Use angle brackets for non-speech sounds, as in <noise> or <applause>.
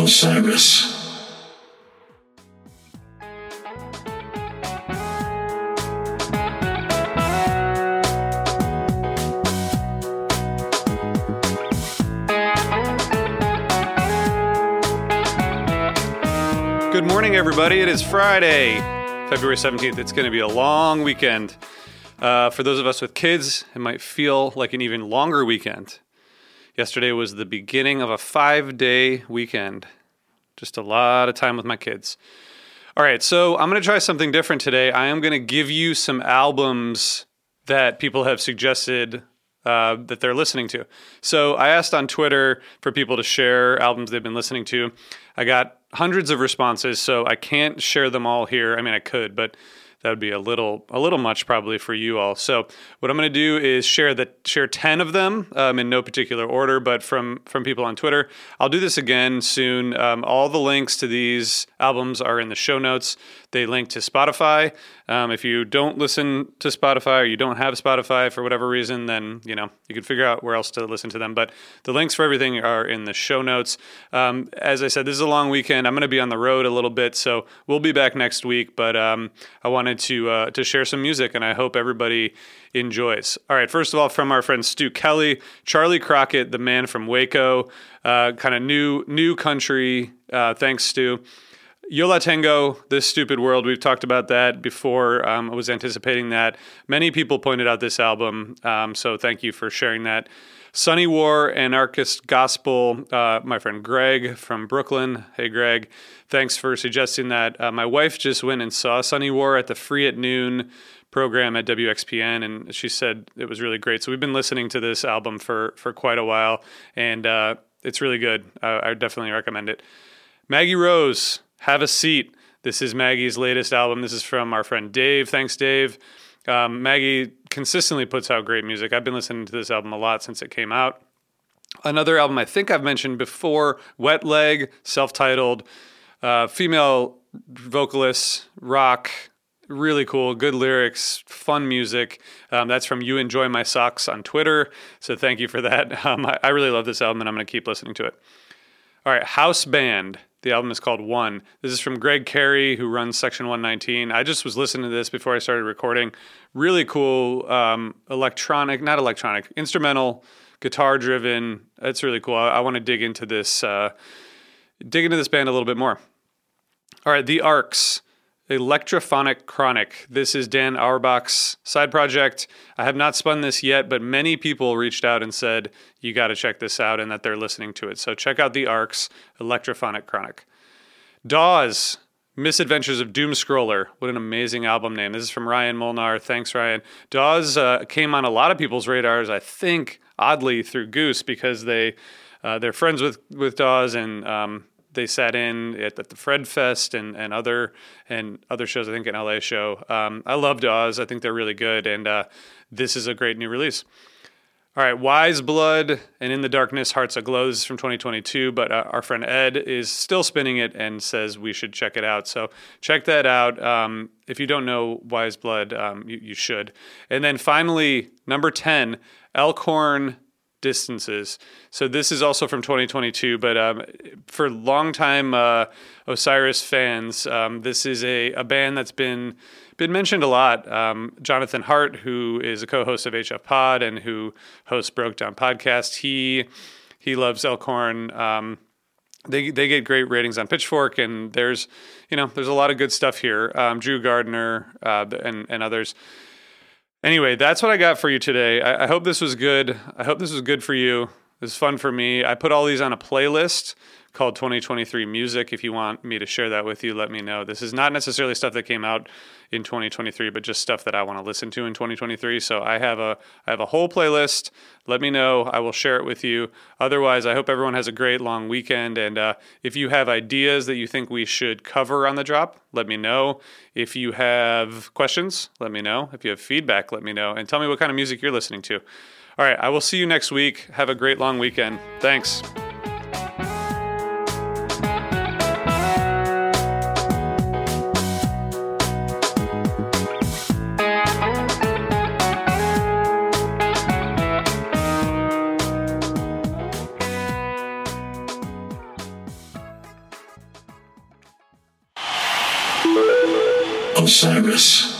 Osiris. Good morning, everybody. It is Friday, February 17th. It's going to be a long weekend. Uh, for those of us with kids, it might feel like an even longer weekend. Yesterday was the beginning of a five day weekend. Just a lot of time with my kids. All right, so I'm going to try something different today. I am going to give you some albums that people have suggested uh, that they're listening to. So I asked on Twitter for people to share albums they've been listening to. I got hundreds of responses, so I can't share them all here. I mean, I could, but that would be a little a little much probably for you all. So what I'm going to do is share the share ten of them um, in no particular order, but from from people on Twitter. I'll do this again soon. Um, all the links to these albums are in the show notes. They link to Spotify. Um, if you don't listen to Spotify or you don't have Spotify for whatever reason, then you know you can figure out where else to listen to them. But the links for everything are in the show notes. Um, as I said, this is a long weekend. I'm going to be on the road a little bit, so we'll be back next week. But um, I wanted to uh, to share some music, and I hope everybody enjoys. All right, first of all, from our friend Stu Kelly, Charley Crockett, the man from Waco, uh, kind of new new country. Uh, thanks, Stu. Yo La Tengo, This Stupid World, we've talked about that before. Um, I was anticipating that. Many people pointed out this album, um, so thank you for sharing that. Sunny War, Anarchist Gospel, uh, my friend Greg from Brooklyn. Hey, Greg, thanks for suggesting that. Uh, my wife just went and saw Sunny War at the Free at Noon program at WXPN, and she said it was really great. So we've been listening to this album for, for quite a while, and uh, it's really good. I definitely recommend it. Maggie Rose, have a Seat. This is Maggie's latest album. This is from our friend Dave. Thanks, Dave. Um, Maggie consistently puts out great music. I've been listening to this album a lot since it came out. Another album I think I've mentioned before Wet Leg, self titled, uh, female vocalist, rock, really cool, good lyrics, fun music. Um, that's from You Enjoy My Socks on Twitter. So thank you for that. <laughs> Um, I, I really love this album and I'm going to keep listening to it. All right, House Band. The album is called One. This is from Gregg Carey, who runs Section 119. I just was listening to this before I started recording. Really cool um, electronic, not electronic, instrumental, guitar driven. It's really cool. I, I want to dig into this, uh, dig into this band a little bit more. All right, The Arcs. Electrophonic Chronic. This is Dan Auerbach's side project. I have not spun this yet, but many people reached out and said, you got to check this out and that they're listening to it. So check out the Arcs, Electrophonic Chronic. Dawes, Misadventures of Doomscroller. What an amazing album name. This is from Ryan Molnar. Thanks, Ryan. Dawes uh, came on a lot of people's radars, I think, oddly, through Goose because they. Uh, they're friends with with Dawes, and um, they sat in at, at, the Fred Fest and, and other and other shows. I think an LA show. Um, I love Dawes. I think they're really good, and uh, this is a great new release. All right, Weyes Blood and In the Darkness, Hearts Aglow. This is from 2022, but uh, our friend Ed is still spinning it and says we should check it out. So check that out. Um, if you don't know Weyes Blood, um, you, you should. And then finally, number 10, Elkhorn distances. So this is also from 2022, but um, for longtime uh, Osiris fans, um, this is a, a band that's been been mentioned a lot. Um, Jonathan Hart, who is a co-host of HF Pod and who hosts Broke Down Podcast, he he loves Elkhorn. Um, they they get great ratings on Pitchfork, and there's you know there's a lot of good stuff here. Um, Drew Gardner uh, and and others. Anyway, that's what I got for you today. I, I hope this was good. I hope this was good for you. It was fun for me. I put all these on a playlist called 2023 Music. If you want me to share that with you, let me know. This is not necessarily stuff that came out in 2023, but just stuff that I want to listen to in 2023. So I have a I have a whole playlist. Let me know. I will share it with you. Otherwise, I hope everyone has a great long weekend. And uh, if you have ideas that you think we should cover on the drop, let me know. If you have questions, let me know. If you have feedback, let me know. And tell me what kind of music you're listening to. All right, I will see you next week. Have a great long weekend. Thanks. Osiris.